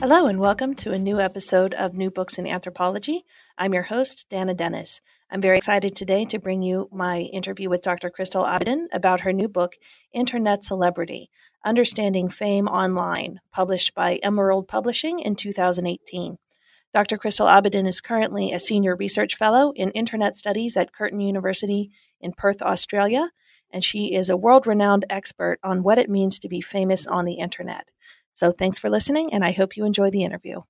Hello, and welcome to a new episode of New Books in Anthropology. I'm your host, Dana Dennis. I'm very excited today to bring you my interview with Dr. Crystal Abedin about her new book, Internet Celebrity Understanding Fame Online, published by Emerald Publishing in 2018. Dr. Crystal Abedin is currently a senior research fellow in Internet Studies at Curtin University in Perth, Australia, and she is a world renowned expert on what it means to be famous on the Internet. So thanks for listening, and I hope you enjoy the interview.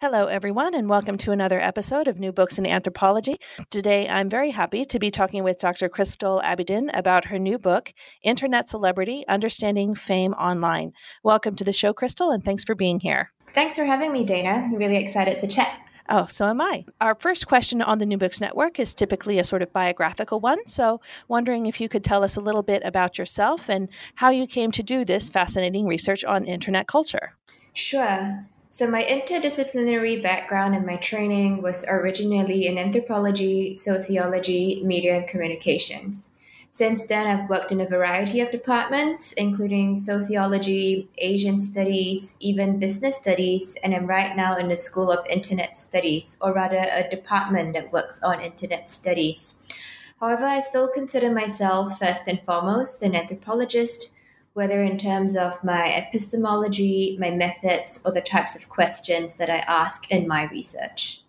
Hello, everyone, and welcome to another episode of New Books in Anthropology. Today, I'm very happy to be talking with Dr. Crystal Abedin about her new book, Internet Celebrity Understanding Fame Online. Welcome to the show, Crystal, and thanks for being here. Thanks for having me, Dana. I'm really excited to chat. Oh, so am I. Our first question on the New Books Network is typically a sort of biographical one. So, wondering if you could tell us a little bit about yourself and how you came to do this fascinating research on internet culture. Sure. So, my interdisciplinary background and my training was originally in anthropology, sociology, media, and communications. Since then, I've worked in a variety of departments, including sociology, Asian studies, even business studies, and I'm right now in the School of Internet Studies, or rather, a department that works on Internet studies. However, I still consider myself first and foremost an anthropologist, whether in terms of my epistemology, my methods, or the types of questions that I ask in my research.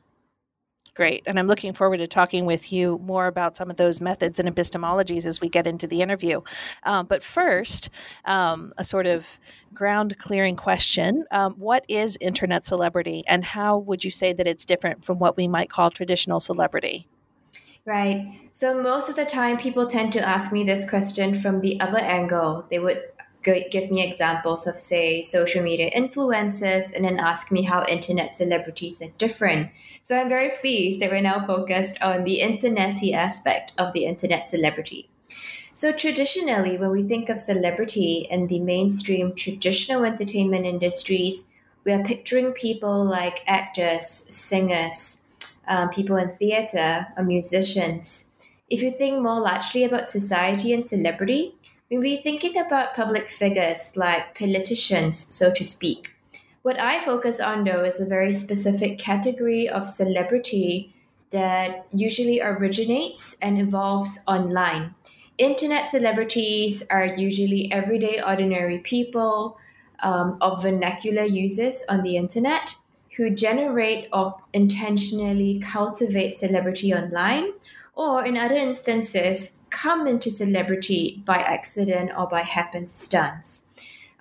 Great. And I'm looking forward to talking with you more about some of those methods and epistemologies as we get into the interview. Um, but first, um, a sort of ground clearing question um, What is internet celebrity, and how would you say that it's different from what we might call traditional celebrity? Right. So, most of the time, people tend to ask me this question from the other angle. They would give me examples of, say, social media influencers, and then ask me how internet celebrities are different. So I'm very pleased that we're now focused on the internety aspect of the internet celebrity. So traditionally, when we think of celebrity in the mainstream traditional entertainment industries, we are picturing people like actors, singers, um, people in theater, or musicians. If you think more largely about society and celebrity, when we're thinking about public figures like politicians, so to speak, what I focus on though is a very specific category of celebrity that usually originates and evolves online. Internet celebrities are usually everyday, ordinary people um, of vernacular users on the internet who generate or intentionally cultivate celebrity online, or in other instances, come into celebrity by accident or by happenstance.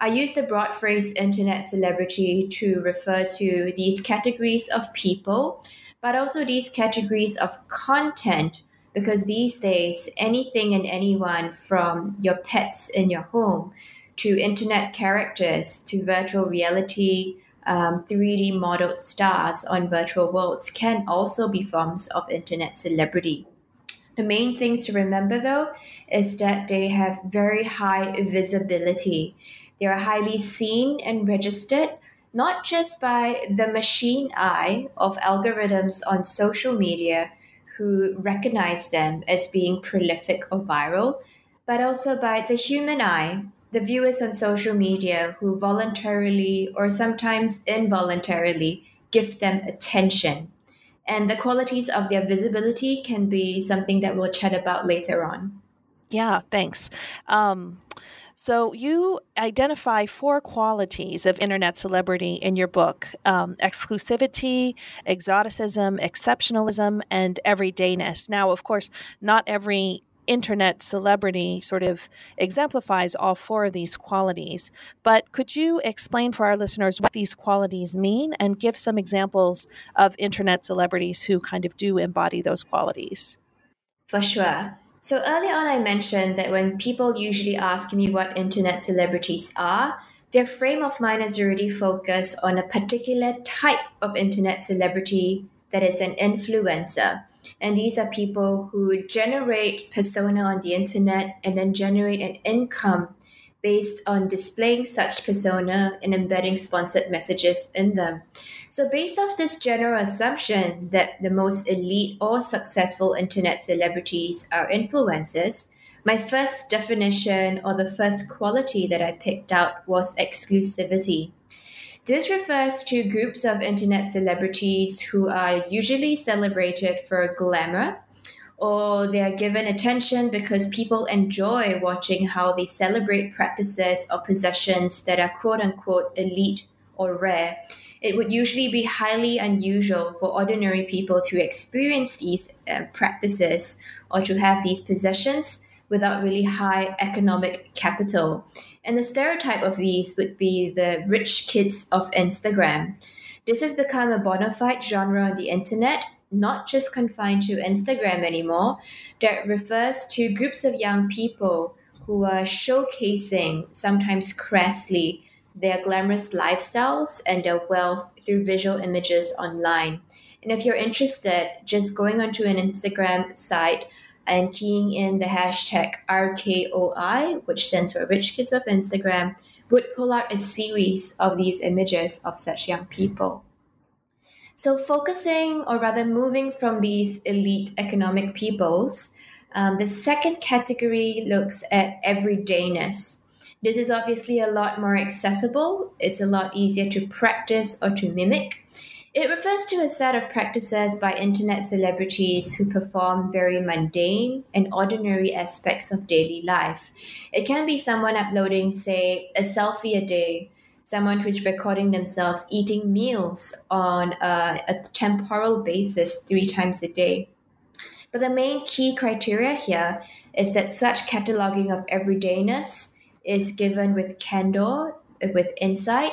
I use the broad phrase internet celebrity to refer to these categories of people, but also these categories of content, because these days, anything and anyone from your pets in your home to internet characters to virtual reality, um, 3D modeled stars on virtual worlds can also be forms of internet celebrity. The main thing to remember though is that they have very high visibility. They are highly seen and registered, not just by the machine eye of algorithms on social media who recognize them as being prolific or viral, but also by the human eye, the viewers on social media who voluntarily or sometimes involuntarily give them attention and the qualities of their visibility can be something that we'll chat about later on. Yeah, thanks. Um, so, you identify four qualities of internet celebrity in your book um, exclusivity, exoticism, exceptionalism, and everydayness. Now, of course, not every internet celebrity sort of exemplifies all four of these qualities. But could you explain for our listeners what these qualities mean and give some examples of internet celebrities who kind of do embody those qualities? For sure. So early on, I mentioned that when people usually ask me what internet celebrities are, their frame of mind is already focused on a particular type of internet celebrity that is an influencer. And these are people who generate persona on the internet and then generate an income based on displaying such persona and embedding sponsored messages in them. So, based off this general assumption that the most elite or successful internet celebrities are influencers, my first definition or the first quality that I picked out was exclusivity. This refers to groups of internet celebrities who are usually celebrated for glamour or they are given attention because people enjoy watching how they celebrate practices or possessions that are quote unquote elite or rare. It would usually be highly unusual for ordinary people to experience these uh, practices or to have these possessions without really high economic capital. And the stereotype of these would be the rich kids of Instagram. This has become a bona fide genre on the internet not just confined to Instagram anymore, that refers to groups of young people who are showcasing, sometimes crassly, their glamorous lifestyles and their wealth through visual images online. And if you're interested, just going onto an Instagram site and keying in the hashtag RKOI, which stands for Rich Kids of Instagram, would pull out a series of these images of such young people. So, focusing or rather moving from these elite economic peoples, um, the second category looks at everydayness. This is obviously a lot more accessible, it's a lot easier to practice or to mimic. It refers to a set of practices by internet celebrities who perform very mundane and ordinary aspects of daily life. It can be someone uploading, say, a selfie a day someone who's recording themselves eating meals on a, a temporal basis three times a day. But the main key criteria here is that such cataloging of everydayness is given with candor, with insight,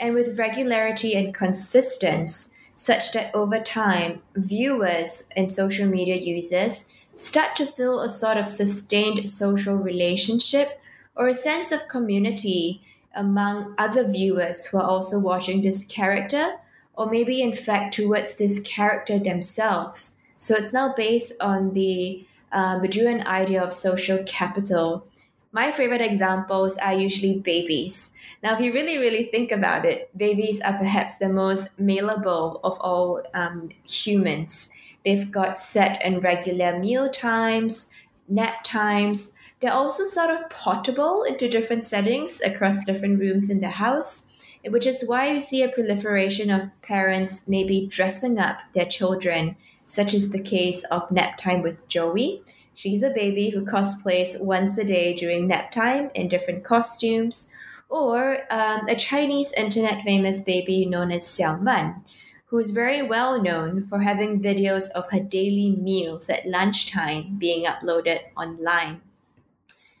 and with regularity and consistency, such that over time, viewers and social media users start to feel a sort of sustained social relationship or a sense of community among other viewers who are also watching this character, or maybe in fact towards this character themselves. So it's now based on the uh, idea of social capital. My favorite examples are usually babies. Now, if you really, really think about it, babies are perhaps the most malleable of all um, humans. They've got set and regular meal times, nap times, they're also sort of portable into different settings across different rooms in the house, which is why we see a proliferation of parents maybe dressing up their children, such as the case of Nap Time with Joey. She's a baby who cosplays once a day during nap time in different costumes, or um, a Chinese internet famous baby known as Xiao Man, who is very well known for having videos of her daily meals at lunchtime being uploaded online.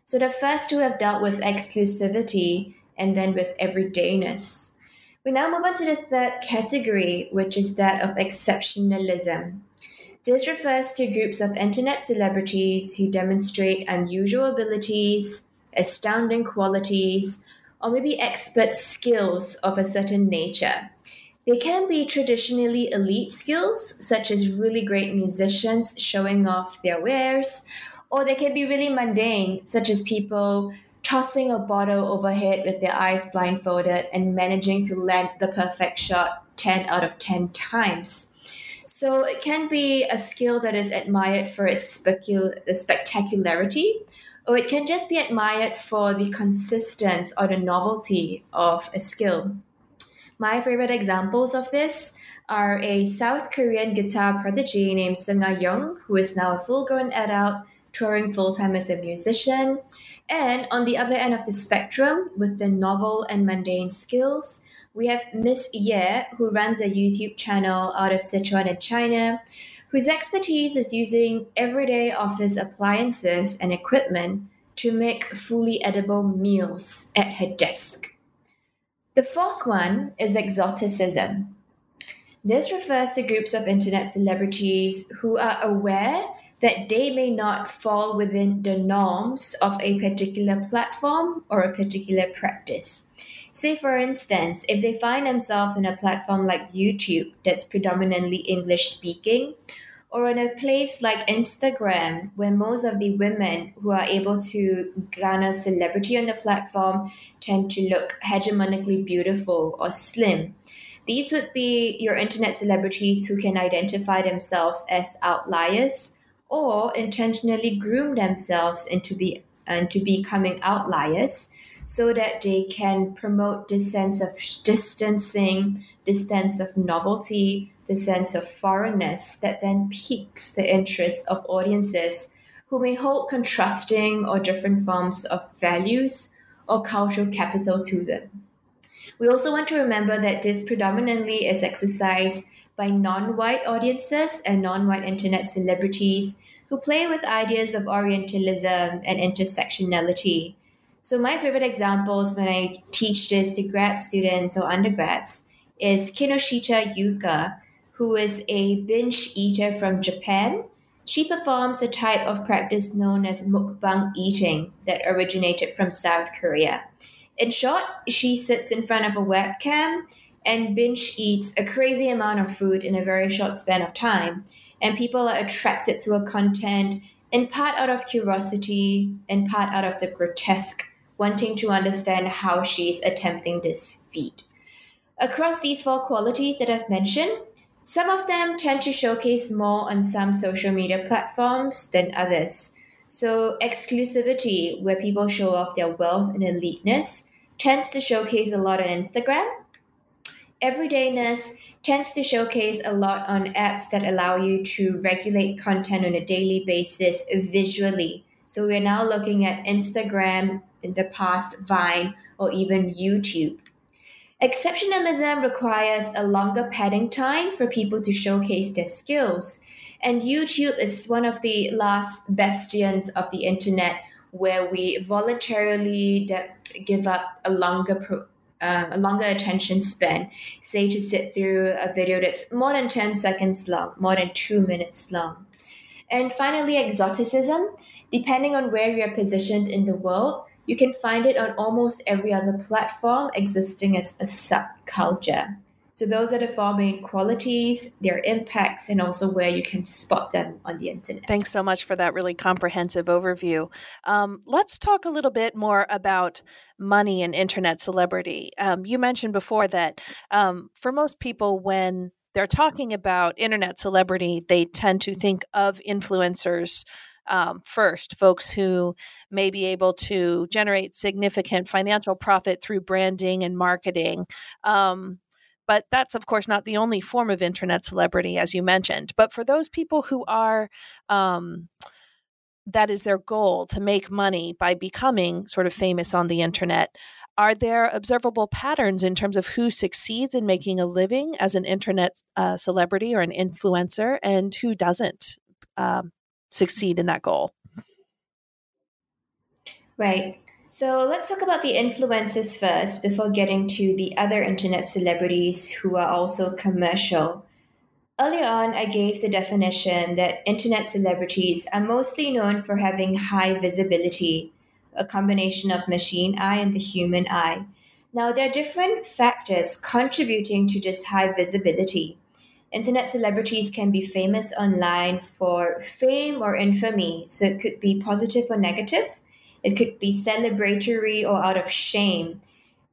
So the first two have dealt with exclusivity and then with everydayness. We now move on to the third category, which is that of exceptionalism. This refers to groups of internet celebrities who demonstrate unusual abilities, astounding qualities, or maybe expert skills of a certain nature. They can be traditionally elite skills, such as really great musicians showing off their wares, or they can be really mundane, such as people tossing a bottle overhead with their eyes blindfolded and managing to land the perfect shot 10 out of 10 times. So it can be a skill that is admired for its specul- spectacularity, or it can just be admired for the consistency or the novelty of a skill. My favorite examples of this are a South Korean guitar prodigy named Sungha Jung, who is now a full grown adult touring full time as a musician. And on the other end of the spectrum, with the novel and mundane skills, we have Miss Ye, who runs a YouTube channel out of Sichuan in China, whose expertise is using everyday office appliances and equipment to make fully edible meals at her desk. The fourth one is exoticism. This refers to groups of internet celebrities who are aware that they may not fall within the norms of a particular platform or a particular practice. Say, for instance, if they find themselves in a platform like YouTube that's predominantly English speaking, or in a place like Instagram, where most of the women who are able to garner celebrity on the platform tend to look hegemonically beautiful or slim. These would be your internet celebrities who can identify themselves as outliers or intentionally groom themselves into be into becoming outliers so that they can promote this sense of distancing, this sense of novelty, the sense of foreignness that then piques the interest of audiences who may hold contrasting or different forms of values or cultural capital to them. We also want to remember that this predominantly is exercised by non white audiences and non white internet celebrities who play with ideas of Orientalism and intersectionality so my favorite examples when I teach this to grad students or undergrads is Kinoshita Yuka, who is a binge eater from Japan. She performs a type of practice known as mukbang eating that originated from South Korea. In short, she sits in front of a webcam and binge eats a crazy amount of food in a very short span of time. And people are attracted to her content in part out of curiosity, in part out of the grotesque wanting to understand how she's attempting this feat. Across these four qualities that I've mentioned, some of them tend to showcase more on some social media platforms than others. So, exclusivity, where people show off their wealth and eliteness, tends to showcase a lot on Instagram. Everydayness tends to showcase a lot on apps that allow you to regulate content on a daily basis visually. So, we're now looking at Instagram, in the past Vine or even YouTube. Exceptionalism requires a longer padding time for people to showcase their skills. And YouTube is one of the last bastions of the internet where we voluntarily de- give up a longer pro- uh, a longer attention span, say to sit through a video that's more than 10 seconds long, more than two minutes long. And finally, exoticism. Depending on where you're positioned in the world, you can find it on almost every other platform existing as a subculture. So those are the four main qualities, their impacts, and also where you can spot them on the internet. Thanks so much for that really comprehensive overview. Um, let's talk a little bit more about money and internet celebrity. Um, you mentioned before that um, for most people, when they're talking about internet celebrity, they tend to think of influencers um, first, folks who may be able to generate significant financial profit through branding and marketing. Um, but that's, of course, not the only form of internet celebrity, as you mentioned. But for those people who are, um, that is their goal to make money by becoming sort of famous on the internet. Are there observable patterns in terms of who succeeds in making a living as an internet uh, celebrity or an influencer and who doesn't? Um, succeed in that goal. Right. So let's talk about the influencers first before getting to the other internet celebrities who are also commercial. Earlier on, I gave the definition that internet celebrities are mostly known for having high visibility, a combination of machine eye and the human eye. Now, there are different factors contributing to this high visibility. Internet celebrities can be famous online for fame or infamy. So it could be positive or negative. It could be celebratory or out of shame.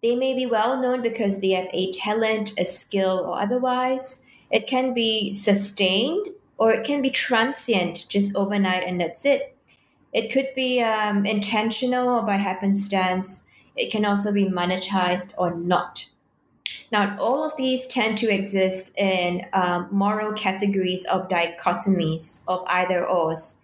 They may be well known because they have a talent, a skill, or otherwise. It can be sustained or it can be transient, just overnight, and that's it. It could be um, intentional or by happenstance. It can also be monetized or not. Now, all of these tend to exist in um, moral categories of dichotomies of either ors.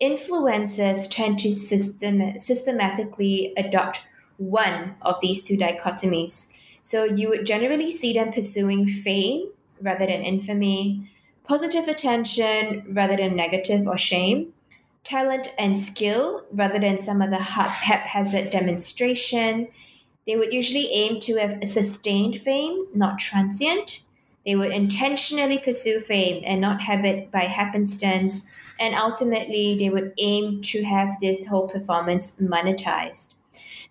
Influencers tend to system- systematically adopt one of these two dichotomies. So you would generally see them pursuing fame rather than infamy, positive attention rather than negative or shame, talent and skill rather than some of the haphazard demonstration, they would usually aim to have a sustained fame, not transient. They would intentionally pursue fame and not have it by happenstance And ultimately, they would aim to have this whole performance monetized.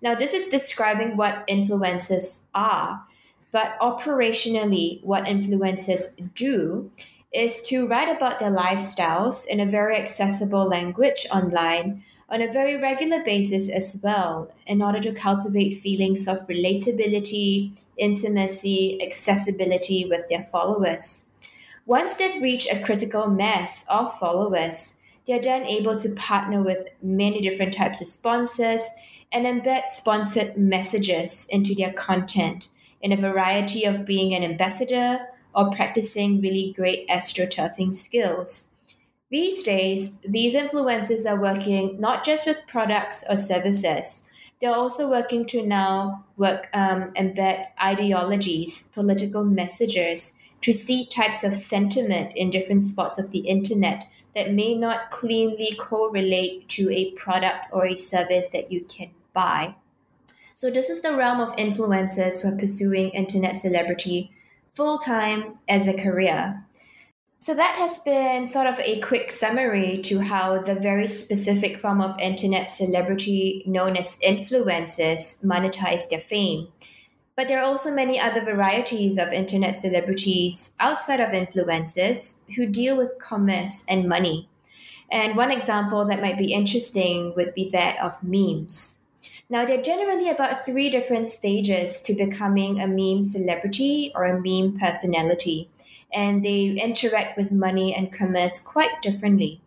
Now, this is describing what influencers are, but operationally, what influencers do is to write about their lifestyles in a very accessible language online on a very regular basis as well, in order to cultivate feelings of relatability, intimacy, accessibility with their followers. Once they've reached a critical mass of followers, they're then able to partner with many different types of sponsors and embed sponsored messages into their content in a variety of being an ambassador or practicing really great astroturfing skills. These days, these influencers are working not just with products or services, they're also working to now work um, embed ideologies, political messages, to see types of sentiment in different spots of the internet that may not cleanly correlate to a product or a service that you can buy. So, this is the realm of influencers who are pursuing internet celebrity full time as a career. So, that has been sort of a quick summary to how the very specific form of internet celebrity known as influencers monetize their fame. But there are also many other varieties of internet celebrities outside of influencers who deal with commerce and money. And one example that might be interesting would be that of memes. Now, there are generally about three different stages to becoming a meme celebrity or a meme personality, and they interact with money and commerce quite differently.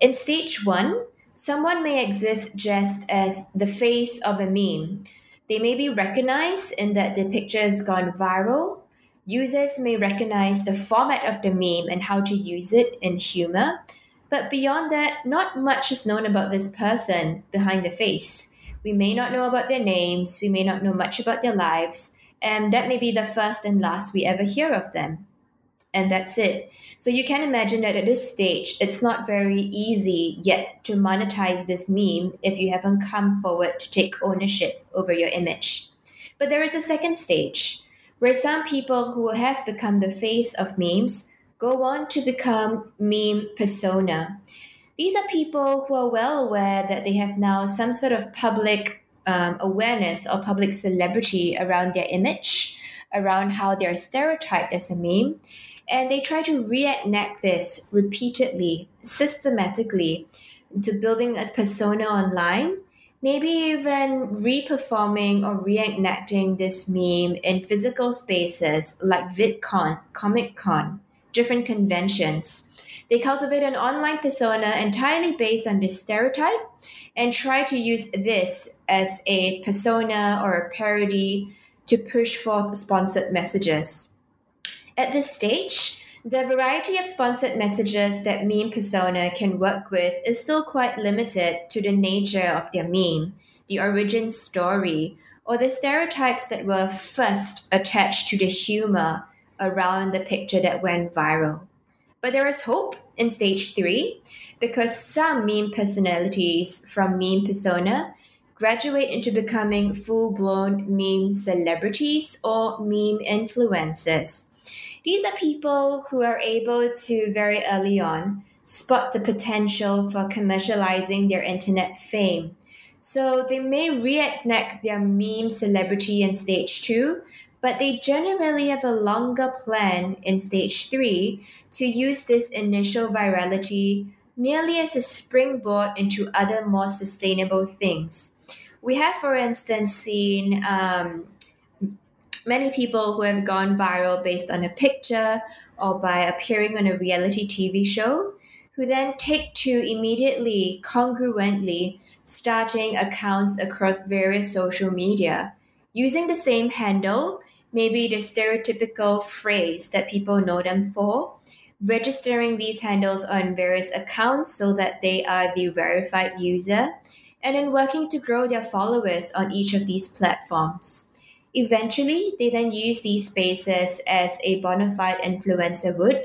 In stage one, someone may exist just as the face of a meme. They may be recognized in that the picture has gone viral. Users may recognize the format of the meme and how to use it in humor. But beyond that, not much is known about this person behind the face. We may not know about their names, we may not know much about their lives, and that may be the first and last we ever hear of them. And that's it. So you can imagine that at this stage, it's not very easy yet to monetize this meme if you haven't come forward to take ownership over your image. But there is a second stage where some people who have become the face of memes go on to become meme persona. These are people who are well aware that they have now some sort of public um, awareness or public celebrity around their image, around how they're stereotyped as a meme, and they try to reenact this repeatedly, systematically, to building a persona online, maybe even reperforming or reenacting this meme in physical spaces like VidCon, Comic Con, different conventions. They cultivate an online persona entirely based on this stereotype and try to use this as a persona or a parody to push forth sponsored messages. At this stage, the variety of sponsored messages that meme persona can work with is still quite limited to the nature of their meme, the origin story, or the stereotypes that were first attached to the humor around the picture that went viral. But there is hope in stage three because some meme personalities from meme persona graduate into becoming full blown meme celebrities or meme influencers. These are people who are able to very early on spot the potential for commercializing their internet fame. So they may reenact their meme celebrity in stage two, but they generally have a longer plan in stage three to use this initial virality merely as a springboard into other more sustainable things. We have, for instance, seen um, many people who have gone viral based on a picture or by appearing on a reality TV show, who then take to immediately, congruently, starting accounts across various social media using the same handle maybe the stereotypical phrase that people know them for, registering these handles on various accounts so that they are the verified user, and then working to grow their followers on each of these platforms. Eventually, they then use these spaces as a bona fide influencer would,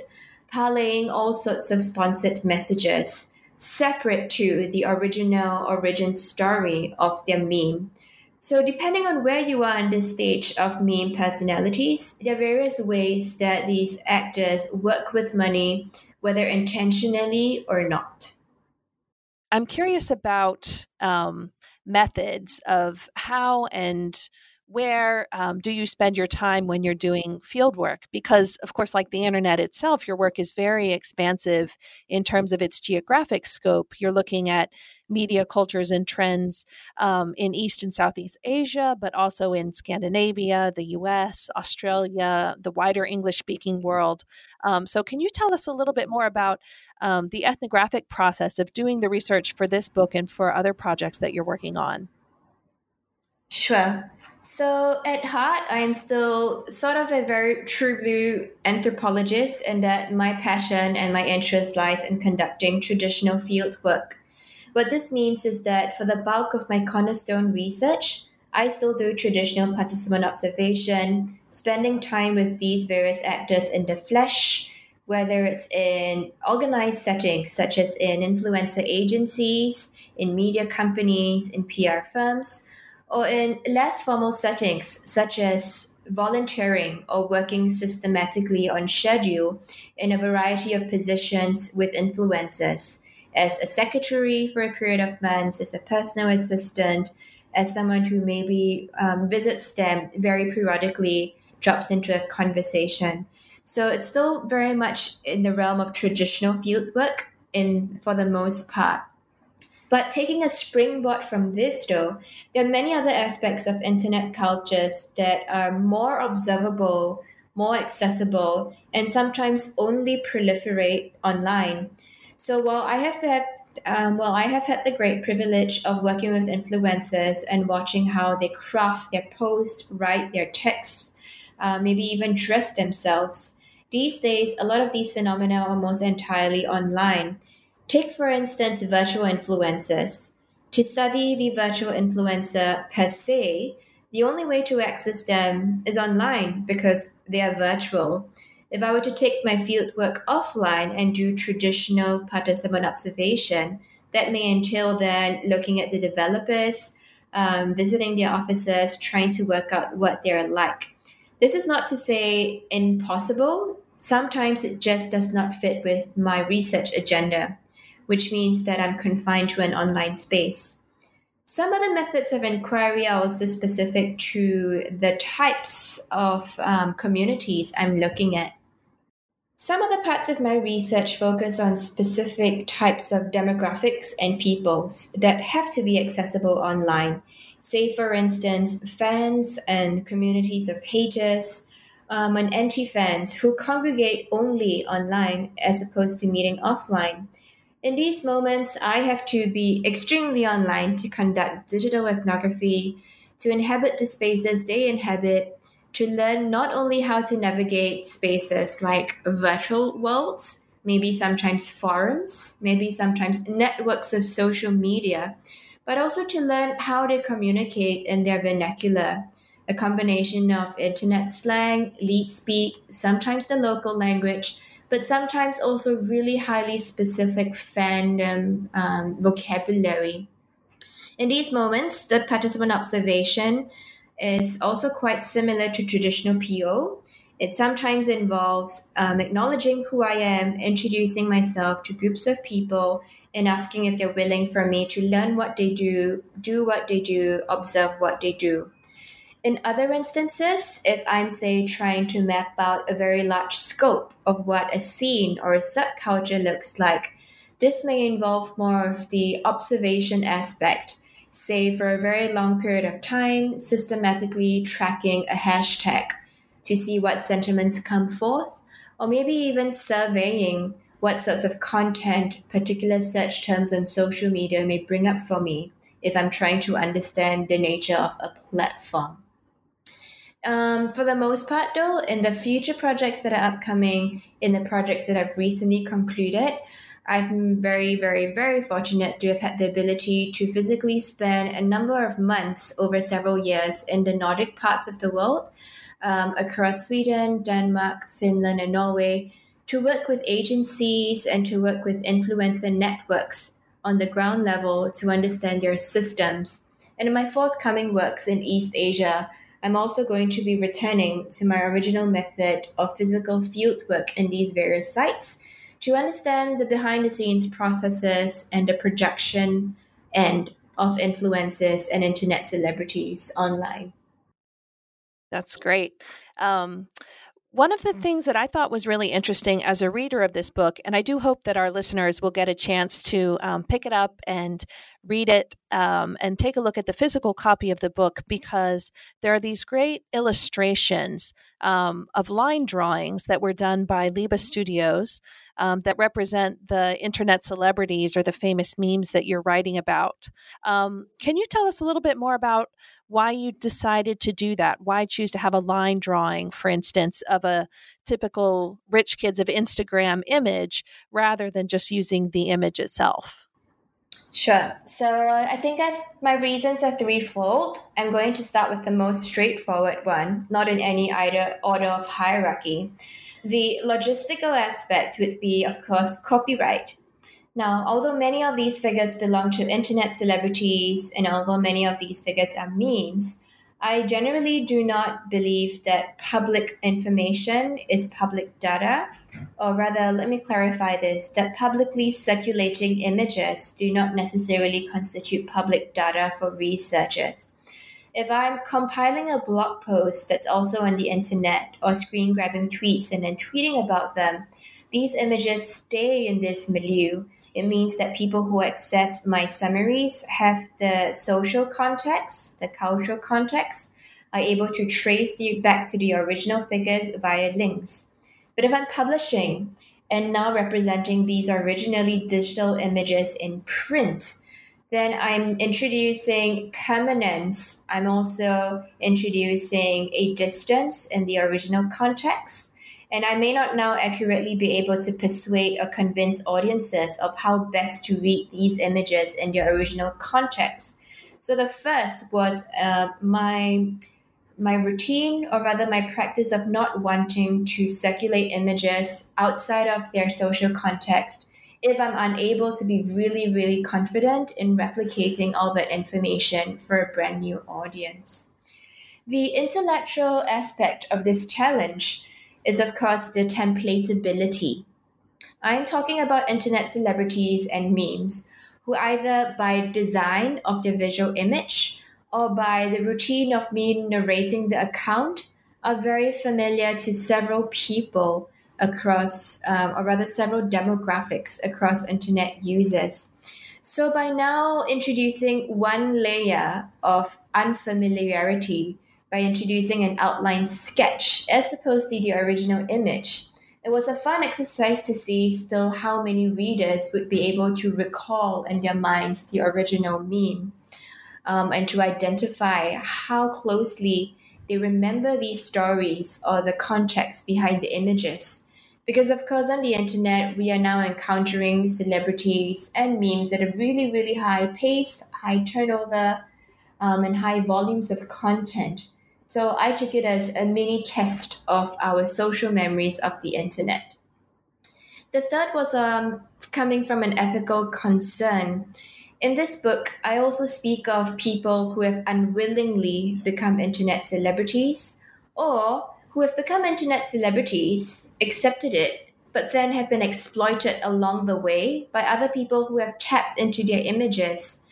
parlaying all sorts of sponsored messages separate to the original origin story of their meme so, depending on where you are in this stage of meme personalities, there are various ways that these actors work with money, whether intentionally or not. I'm curious about um, methods of how and where um, do you spend your time when you're doing field work? Because, of course, like the internet itself, your work is very expansive in terms of its geographic scope. You're looking at media cultures and trends um, in East and Southeast Asia, but also in Scandinavia, the US, Australia, the wider English speaking world. Um, so, can you tell us a little bit more about um, the ethnographic process of doing the research for this book and for other projects that you're working on? Sure. So at heart, I am still sort of a very true blue anthropologist in that my passion and my interest lies in conducting traditional field work. What this means is that for the bulk of my cornerstone research, I still do traditional participant observation, spending time with these various actors in the flesh, whether it's in organized settings such as in influencer agencies, in media companies, in PR firms or in less formal settings such as volunteering or working systematically on schedule in a variety of positions with influencers as a secretary for a period of months, as a personal assistant, as someone who maybe um, visits them very periodically, drops into a conversation. So it's still very much in the realm of traditional field work in for the most part. But taking a springboard from this, though, there are many other aspects of internet cultures that are more observable, more accessible, and sometimes only proliferate online. So while I have had um, well, I have had the great privilege of working with influencers and watching how they craft their posts, write their texts, uh, maybe even dress themselves. These days, a lot of these phenomena are almost entirely online. Take, for instance, virtual influencers. To study the virtual influencer per se, the only way to access them is online because they are virtual. If I were to take my fieldwork offline and do traditional participant observation, that may entail then looking at the developers, um, visiting their offices, trying to work out what they're like. This is not to say impossible. Sometimes it just does not fit with my research agenda which means that I'm confined to an online space. Some other methods of inquiry are also specific to the types of um, communities I'm looking at. Some other parts of my research focus on specific types of demographics and peoples that have to be accessible online. Say, for instance, fans and communities of haters, um, and anti fans who congregate only online as opposed to meeting offline. In these moments, I have to be extremely online to conduct digital ethnography, to inhabit the spaces they inhabit, to learn not only how to navigate spaces like virtual worlds, maybe sometimes forums, maybe sometimes networks of social media, but also to learn how they communicate in their vernacular, a combination of internet slang, leet speak, sometimes the local language, but sometimes also really highly specific fandom um, vocabulary. In these moments, the participant observation is also quite similar to traditional PO. It sometimes involves um, acknowledging who I am, introducing myself to groups of people, and asking if they're willing for me to learn what they do, do what they do, observe what they do. In other instances, if I'm, say, trying to map out a very large scope of what a scene or a subculture looks like, this may involve more of the observation aspect, say, for a very long period of time, systematically tracking a hashtag to see what sentiments come forth, or maybe even surveying what sorts of content particular search terms on social media may bring up for me if I'm trying to understand the nature of a platform. Um, for the most part, though, in the future projects that are upcoming, in the projects that I've recently concluded, I've been very, very, very fortunate to have had the ability to physically spend a number of months over several years in the Nordic parts of the world, um, across Sweden, Denmark, Finland, and Norway, to work with agencies and to work with influencer networks on the ground level to understand their systems. And in my forthcoming works in East Asia, I'm also going to be returning to my original method of physical fieldwork in these various sites to understand the behind the scenes processes and the projection and of influencers and internet celebrities online. That's great. Um, one of the mm. things that I thought was really interesting as a reader of this book, and I do hope that our listeners will get a chance to um, pick it up and read it um, and take a look at the physical copy of the book because there are these great illustrations um, of line drawings that were done by Liba Studios um, that represent the internet celebrities or the famous memes that you're writing about. Um, can you tell us a little bit more about why you decided to do that? Why choose to have a line drawing, for instance, of a typical rich kids of Instagram image rather than just using the image itself? Sure. So uh, I think I've, my reasons are threefold. I'm going to start with the most straightforward one, not in any either order of hierarchy. The logistical aspect would be, of course, copyright. Now, although many of these figures belong to internet celebrities, and although many of these figures are memes, I generally do not believe that public information is public data, or rather, let me clarify this that publicly circulating images do not necessarily constitute public data for researchers if I'm compiling a blog post that's also on the internet or screen grabbing tweets and then tweeting about them, these images stay in this milieu. It means that people who access my summaries have the social context, the cultural context, are able to trace you back to the original figures via links. But if I'm publishing and now representing these originally digital images in print, then I'm introducing permanence. I'm also introducing a distance in the original context. And I may not now accurately be able to persuade or convince audiences of how best to read these images in their original context. So the first was uh, my my routine, or rather my practice of not wanting to circulate images outside of their social context if I'm unable to be really, really confident in replicating all that information for a brand new audience. The intellectual aspect of this challenge is, of course, the templatability. I'm talking about internet celebrities and memes who either by design of the visual image or by the routine of me narrating the account are very familiar to several people across, um, or rather, several demographics across internet users. So, by now introducing one layer of unfamiliarity by introducing an outline sketch as opposed to the original image, it was a fun exercise to see still how many readers would be able to recall in their minds the original meme um, and to identify how closely they remember these stories or the context behind the images because, of course, on the internet, we are now encountering celebrities and memes at a really, really high pace, high turnover, um, and high volumes of content. So I took it as a mini test of our social memories of the internet. The third was um, coming from an ethical concern. In this book, I also speak of people who have unwillingly become internet celebrities or who have become internet celebrities, accepted it, but then have been exploited along the way by other people who have tapped into their images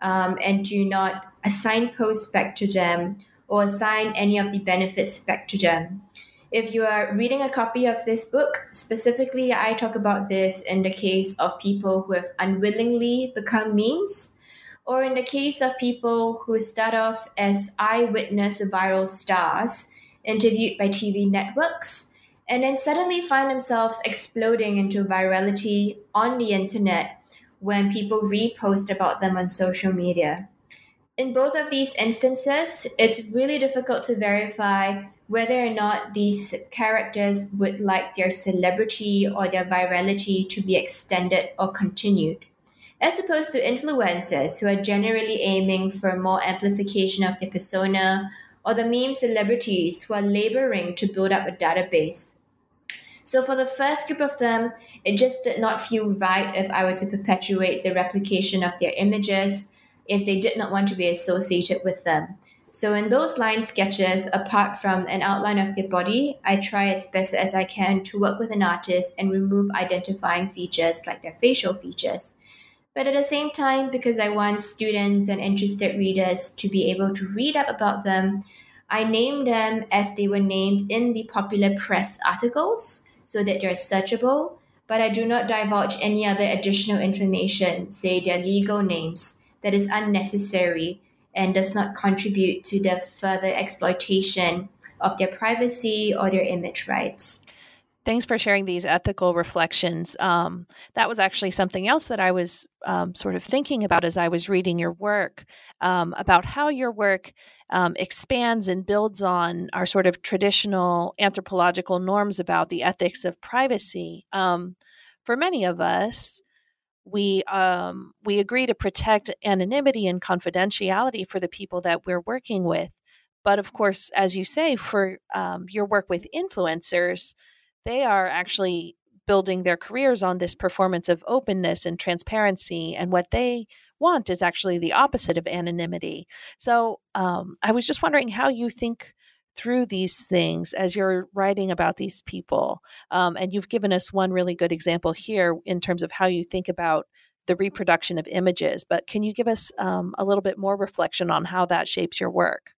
um, and do not assign posts back to them or assign any of the benefits back to them. If you are reading a copy of this book, specifically, I talk about this in the case of people who have unwillingly become memes, or in the case of people who start off as eyewitness viral stars interviewed by TV networks, and then suddenly find themselves exploding into virality on the internet when people repost about them on social media. In both of these instances, it's really difficult to verify whether or not these characters would like their celebrity or their virality to be extended or continued. As opposed to influencers who are generally aiming for more amplification of their persona or the meme celebrities who are laboring to build up a database. So, for the first group of them, it just did not feel right if I were to perpetuate the replication of their images if they did not want to be associated with them. So in those line sketches, apart from an outline of their body, I try as best as I can to work with an artist and remove identifying features like their facial features. But at the same time, because I want students and interested readers to be able to read up about them, I name them as they were named in the popular press articles so that they're searchable, but I do not divulge any other additional information, say their legal names, that is unnecessary and does not contribute to the further exploitation of their privacy or their image rights. Thanks for sharing these ethical reflections. Um, that was actually something else that I was um, sort of thinking about as I was reading your work um, about how your work um, expands and builds on our sort of traditional anthropological norms about the ethics of privacy. Um, for many of us, we um, we agree to protect anonymity and confidentiality for the people that we're working with. But of course, as you say, for your work with influencers, they are actually building their careers on this performance of openness and transparency. And what they want is actually the opposite of anonymity. So um, I was just wondering how you think through these things as you're writing about these people. Um, and you've given us one really good example here in terms of how you think about the reproduction of images. But can you give us um, a little bit more reflection on how that shapes your work?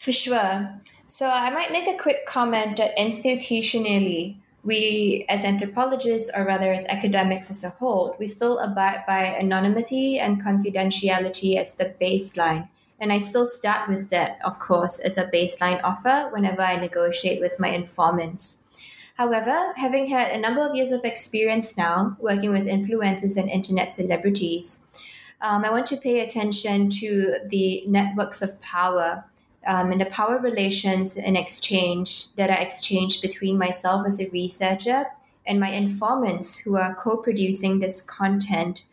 For sure. So I might make a quick comment that institutionally, we as anthropologists, or rather as academics as a whole, we still abide by anonymity and confidentiality as the baseline and I still start with that, of course, as a baseline offer whenever I negotiate with my informants. However, having had a number of years of experience now working with influencers and internet celebrities, um, I want to pay attention to the networks of power um, and the power relations and exchange that are exchanged between myself as a researcher and my informants who are co producing this content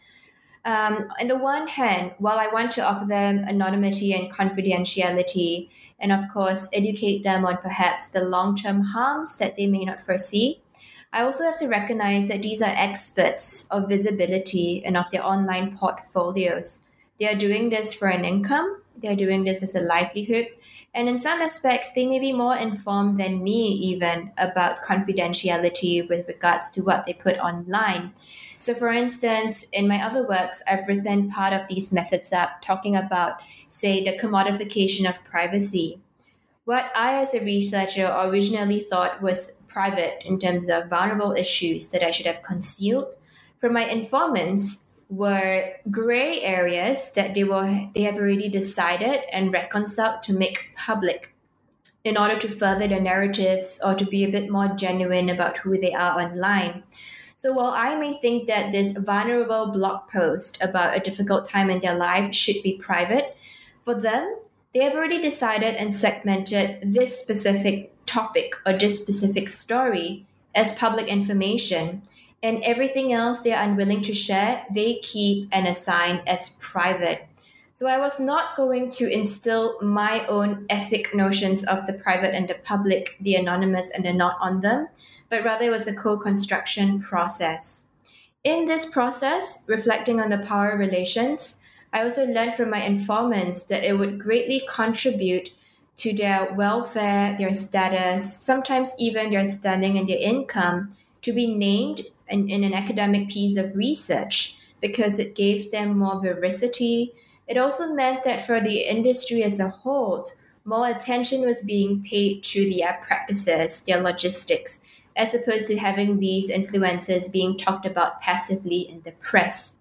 um, on the one hand, while I want to offer them anonymity and confidentiality, and of course, educate them on perhaps the long term harms that they may not foresee, I also have to recognize that these are experts of visibility and of their online portfolios. They are doing this for an income, they're doing this as a livelihood, and in some aspects, they may be more informed than me, even about confidentiality with regards to what they put online. So, for instance, in my other works, I've written part of these methods up talking about, say, the commodification of privacy. What I, as a researcher, originally thought was private in terms of vulnerable issues that I should have concealed from my informants were gray areas that they were they have already decided and reconciled to make public in order to further their narratives or to be a bit more genuine about who they are online. So while I may think that this vulnerable blog post about a difficult time in their life should be private, for them, they have already decided and segmented this specific topic or this specific story as public information. And everything else they are unwilling to share, they keep and assign as private. So I was not going to instill my own ethic notions of the private and the public, the anonymous and the not on them, but rather it was a co construction process. In this process, reflecting on the power relations, I also learned from my informants that it would greatly contribute to their welfare, their status, sometimes even their standing and their income to be named in, in an academic piece of research because it gave them more veracity. It also meant that for the industry as a whole, more attention was being paid to their practices, their logistics, as opposed to having these influencers being talked about passively in the press.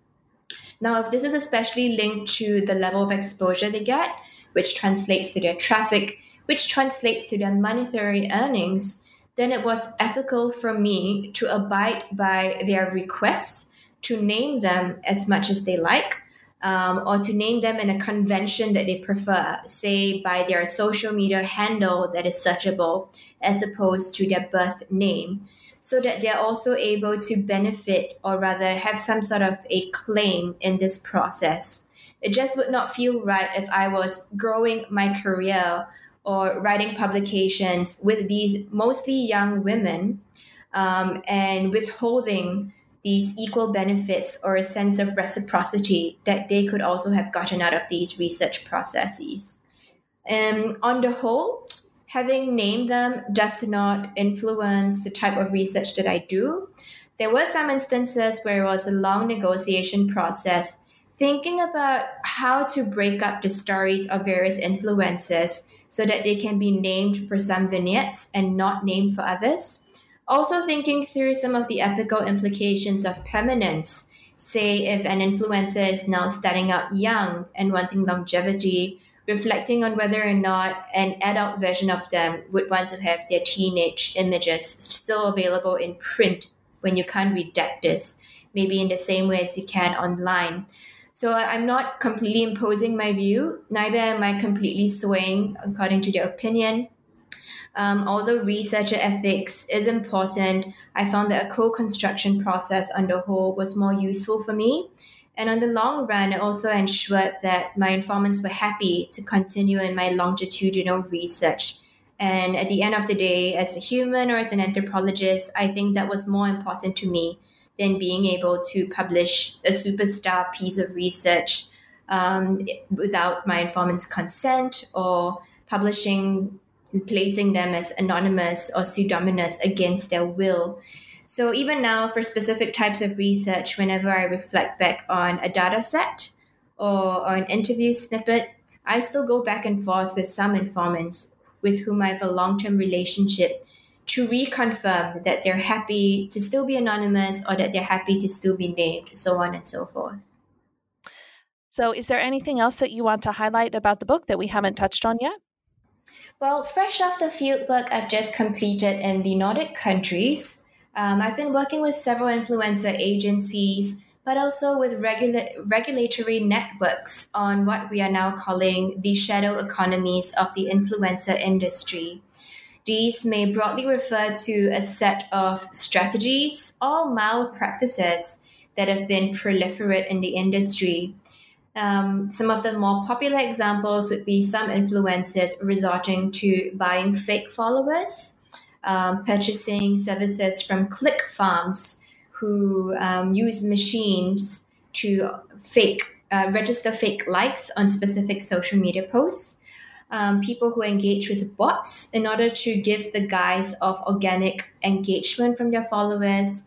Now, if this is especially linked to the level of exposure they get, which translates to their traffic, which translates to their monetary earnings, then it was ethical for me to abide by their requests to name them as much as they like um, or to name them in a convention that they prefer, say by their social media handle that is searchable, as opposed to their birth name, so that they're also able to benefit or rather have some sort of a claim in this process. It just would not feel right if I was growing my career or writing publications with these mostly young women um, and withholding these equal benefits or a sense of reciprocity that they could also have gotten out of these research processes. Um, on the whole, having named them does not influence the type of research that I do. There were some instances where it was a long negotiation process, thinking about how to break up the stories of various influencers so that they can be named for some vignettes and not named for others. Also, thinking through some of the ethical implications of permanence. Say, if an influencer is now starting out young and wanting longevity, reflecting on whether or not an adult version of them would want to have their teenage images still available in print when you can't redact this, maybe in the same way as you can online. So I'm not completely imposing my view, neither am I completely swaying according to their opinion. Um, although researcher ethics is important, I found that a co construction process on the whole was more useful for me. And on the long run, it also ensured that my informants were happy to continue in my longitudinal research. And at the end of the day, as a human or as an anthropologist, I think that was more important to me than being able to publish a superstar piece of research um, without my informant's consent or publishing placing them as anonymous or pseudonymous against their will. So even now, for specific types of research, whenever I reflect back on a data set or, or an interview snippet, I still go back and forth with some informants with whom I have a long term relationship to reconfirm that they're happy to still be anonymous or that they're happy to still be named, so on and so forth. So, is there anything else that you want to highlight about the book that we haven't touched on yet? Well, fresh off the field work I've just completed in the Nordic countries, um, I've been working with several influencer agencies, but also with regula- regulatory networks on what we are now calling the shadow economies of the influencer industry. These may broadly refer to a set of strategies or malpractices that have been proliferate in the industry. Um, some of the more popular examples would be some influencers resorting to buying fake followers, um, purchasing services from click farms who um, use machines to fake uh, register fake likes on specific social media posts um, people who engage with bots in order to give the guise of organic engagement from their followers.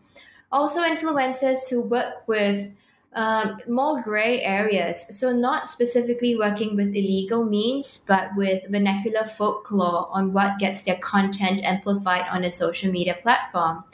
Also, influencers who work with um, more gray areas, so not specifically working with illegal means, but with vernacular folklore on what gets their content amplified on a social media platform.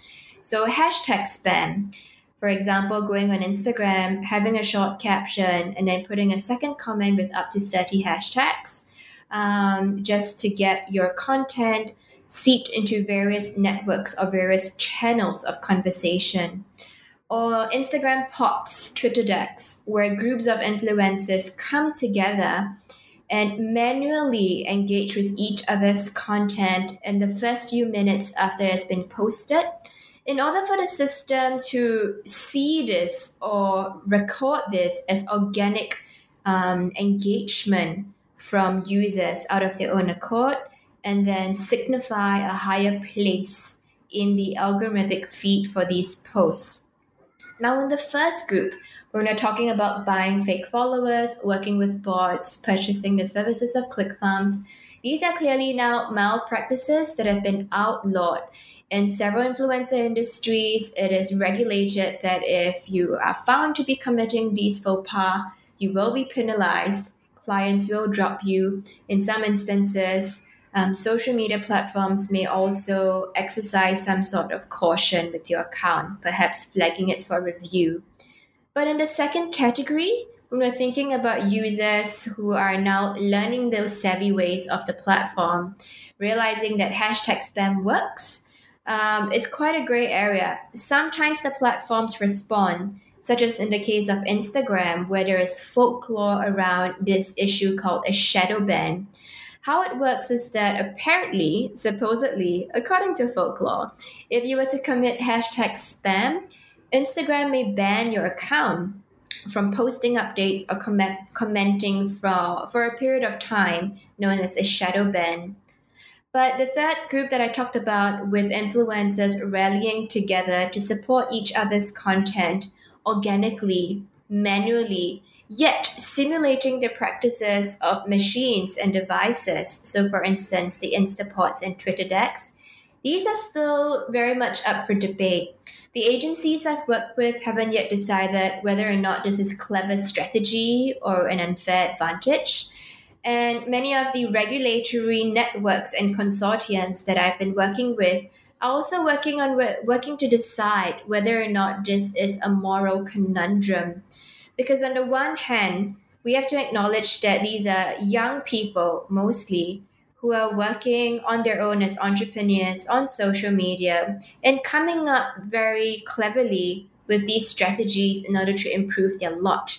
So, hashtag spam. For example, going on Instagram, having a short caption, and then putting a second comment with up to 30 hashtags um, just to get your content seeped into various networks or various channels of conversation. Or Instagram pods, Twitter decks, where groups of influencers come together and manually engage with each other's content in the first few minutes after it has been posted in order for the system to see this or record this as organic um, engagement from users out of their own accord and then signify a higher place in the algorithmic feed for these posts. Now, in the first group, we're talking about buying fake followers, working with bots, purchasing the services of click farms. These are clearly now malpractices that have been outlawed. In several influencer industries, it is regulated that if you are found to be committing these faux pas, you will be penalized clients will drop you. In some instances, um, social media platforms may also exercise some sort of caution with your account, perhaps flagging it for review. But in the second category, when we're thinking about users who are now learning those savvy ways of the platform, realizing that hashtag spam works, um, it's quite a gray area. Sometimes the platforms respond such as in the case of Instagram, where there is folklore around this issue called a shadow ban. How it works is that apparently, supposedly, according to folklore, if you were to commit hashtag spam, Instagram may ban your account from posting updates or comment, commenting for, for a period of time known as a shadow ban. But the third group that I talked about with influencers rallying together to support each other's content organically, manually, Yet, simulating the practices of machines and devices, so for instance, the Instapods and Twitter decks, these are still very much up for debate. The agencies I've worked with haven't yet decided whether or not this is clever strategy or an unfair advantage. And many of the regulatory networks and consortiums that I've been working with also working on working to decide whether or not this is a moral conundrum because, on the one hand, we have to acknowledge that these are young people mostly who are working on their own as entrepreneurs on social media and coming up very cleverly with these strategies in order to improve their lot.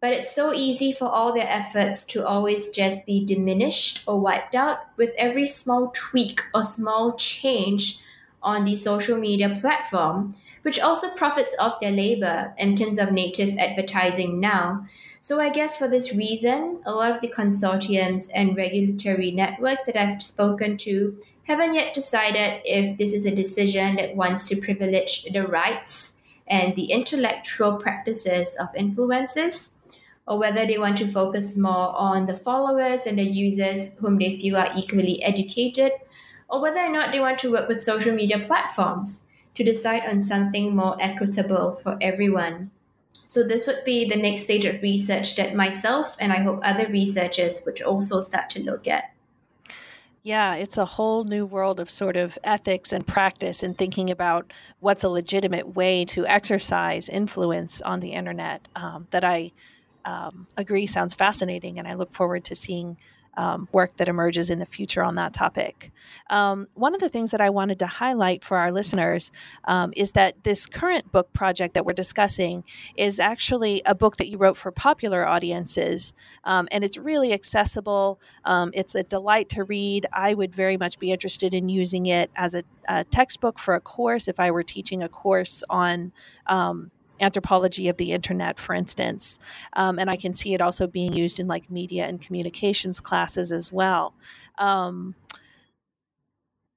But it's so easy for all their efforts to always just be diminished or wiped out with every small tweak or small change on the social media platform which also profits off their labor in terms of native advertising now. So I guess for this reason, a lot of the consortiums and regulatory networks that I've spoken to haven't yet decided if this is a decision that wants to privilege the rights and the intellectual practices of influencers, or whether they want to focus more on the followers and the users whom they feel are equally educated, or whether or not they want to work with social media platforms to decide on something more equitable for everyone. So, this would be the next stage of research that myself and I hope other researchers would also start to look at. Yeah, it's a whole new world of sort of ethics and practice and thinking about what's a legitimate way to exercise influence on the internet um, that I um, agree sounds fascinating. And I look forward to seeing um, work that emerges in the future on that topic. Um, one of the things that I wanted to highlight for our listeners um, is that this current book project that we're discussing is actually a book that you wrote for popular audiences, um, and it's really accessible. Um, it's a delight to read. I would very much be interested in using it as a, a textbook for a course if I were teaching a course on um, anthropology of the internet, for instance. Um, and I can see it also being used in like media and communications classes as well. Um,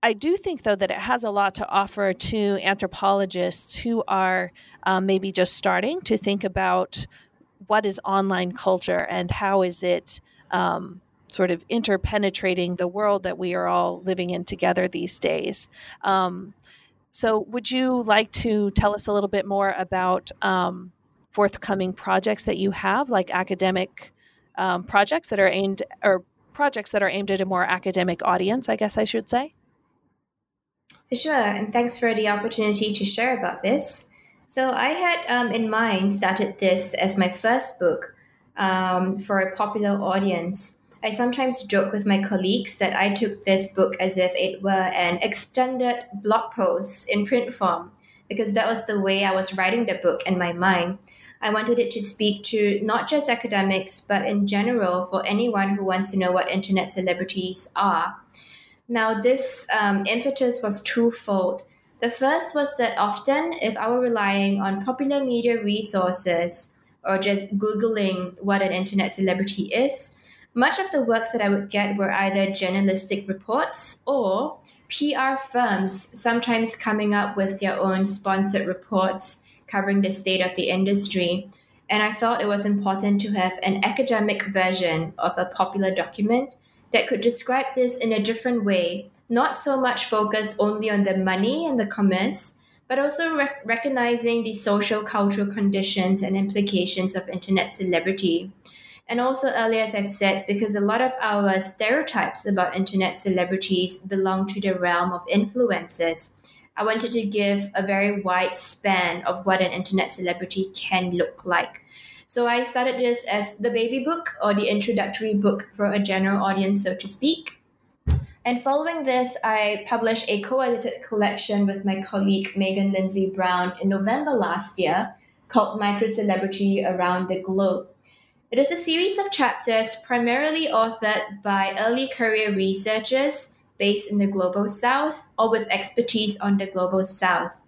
I do think, though, that it has a lot to offer to anthropologists who are um, maybe just starting to think about what is online culture and how is it um, sort of interpenetrating the world that we are all living in together these days. Um, so, would you like to tell us a little bit more about um, forthcoming projects that you have, like academic um, projects that are aimed or projects that are aimed at a more academic audience? I guess I should say. For Sure, and thanks for the opportunity to share about this. So, I had um, in mind started this as my first book um, for a popular audience. I sometimes joke with my colleagues that I took this book as if it were an extended blog post in print form, because that was the way I was writing the book in my mind. I wanted it to speak to not just academics, but in general for anyone who wants to know what internet celebrities are. Now, this um, impetus was twofold. The first was that often, if I were relying on popular media resources or just Googling what an internet celebrity is, much of the works that I would get were either journalistic reports or PR firms, sometimes coming up with their own sponsored reports covering the state of the industry. And I thought it was important to have an academic version of a popular document that could describe this in a different way, not so much focus only on the money and the commerce, but also rec- recognizing the social cultural conditions and implications of internet celebrity. And also, earlier, as I've said, because a lot of our stereotypes about internet celebrities belong to the realm of influencers, I wanted to give a very wide span of what an internet celebrity can look like. So I started this as the baby book or the introductory book for a general audience, so to speak. And following this, I published a co edited collection with my colleague Megan Lindsay Brown in November last year called Micro Celebrity Around the Globe. It is a series of chapters primarily authored by early career researchers based in the Global South or with expertise on the Global South.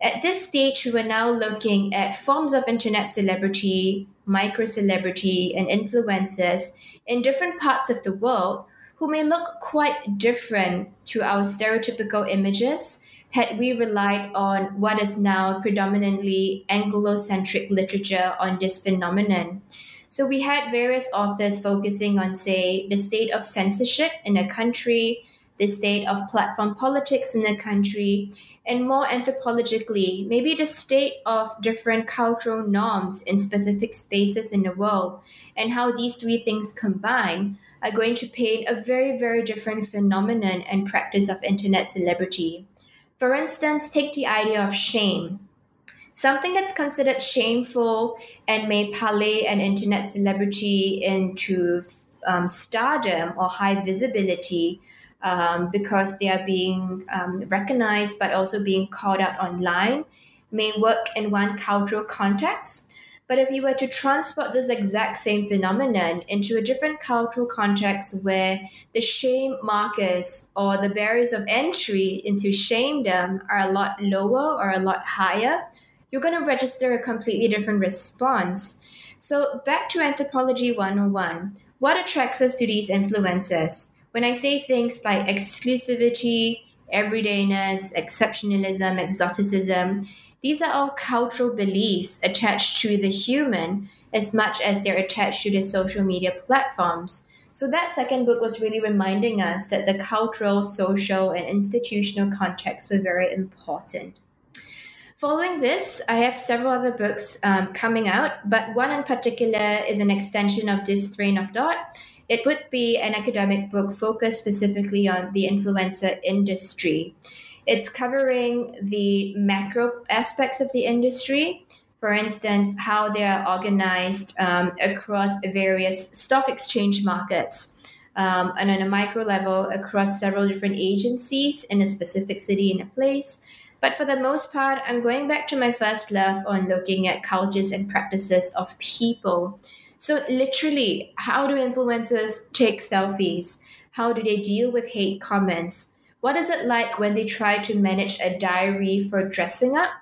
At this stage, we are now looking at forms of internet celebrity, micro celebrity, and influencers in different parts of the world who may look quite different to our stereotypical images had we relied on what is now predominantly Anglo-centric literature on this phenomenon. So we had various authors focusing on, say, the state of censorship in a country, the state of platform politics in a country, and more anthropologically, maybe the state of different cultural norms in specific spaces in the world, and how these three things combine are going to paint a very, very different phenomenon and practice of internet celebrity. For instance, take the idea of shame. Something that's considered shameful and may parlay an internet celebrity into um, stardom or high visibility um, because they are being um, recognized but also being called out online may work in one cultural context. But if you were to transport this exact same phenomenon into a different cultural context where the shame markers or the barriers of entry into shamedom are a lot lower or a lot higher, you're going to register a completely different response. So, back to Anthropology 101 what attracts us to these influences? when I say things like exclusivity, everydayness, exceptionalism, exoticism, these are all cultural beliefs attached to the human as much as they're attached to the social media platforms. So, that second book was really reminding us that the cultural, social, and institutional contexts were very important. Following this, I have several other books um, coming out, but one in particular is an extension of this train of thought it would be an academic book focused specifically on the influencer industry. It's covering the macro aspects of the industry, for instance, how they are organized um, across various stock exchange markets. Um, and on a micro level, across several different agencies in a specific city in a place. But for the most part, I'm going back to my first love on looking at cultures and practices of people so, literally, how do influencers take selfies? How do they deal with hate comments? What is it like when they try to manage a diary for dressing up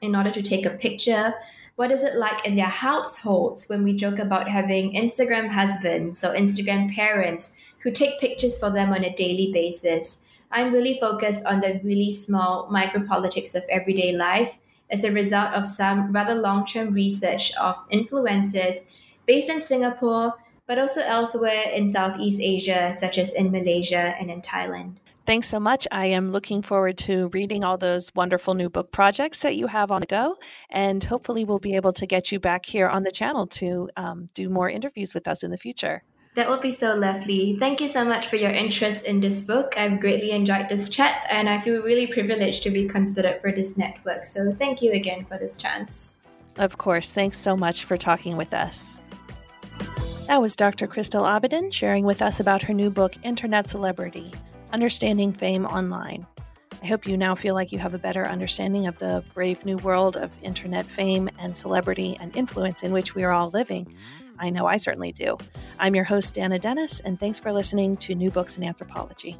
in order to take a picture? What is it like in their households when we joke about having Instagram husbands or Instagram parents who take pictures for them on a daily basis? I'm really focused on the really small micropolitics of everyday life as a result of some rather long term research of influences based in Singapore, but also elsewhere in Southeast Asia, such as in Malaysia and in Thailand. Thanks so much. I am looking forward to reading all those wonderful new book projects that you have on the go. And hopefully, we'll be able to get you back here on the channel to um, do more interviews with us in the future. That would be so lovely. Thank you so much for your interest in this book. I've greatly enjoyed this chat, and I feel really privileged to be considered for this network. So, thank you again for this chance. Of course. Thanks so much for talking with us. That was Dr. Crystal Abidin sharing with us about her new book, Internet Celebrity Understanding Fame Online. I hope you now feel like you have a better understanding of the brave new world of internet fame and celebrity and influence in which we are all living. I know I certainly do. I'm your host, Dana Dennis, and thanks for listening to New Books in Anthropology.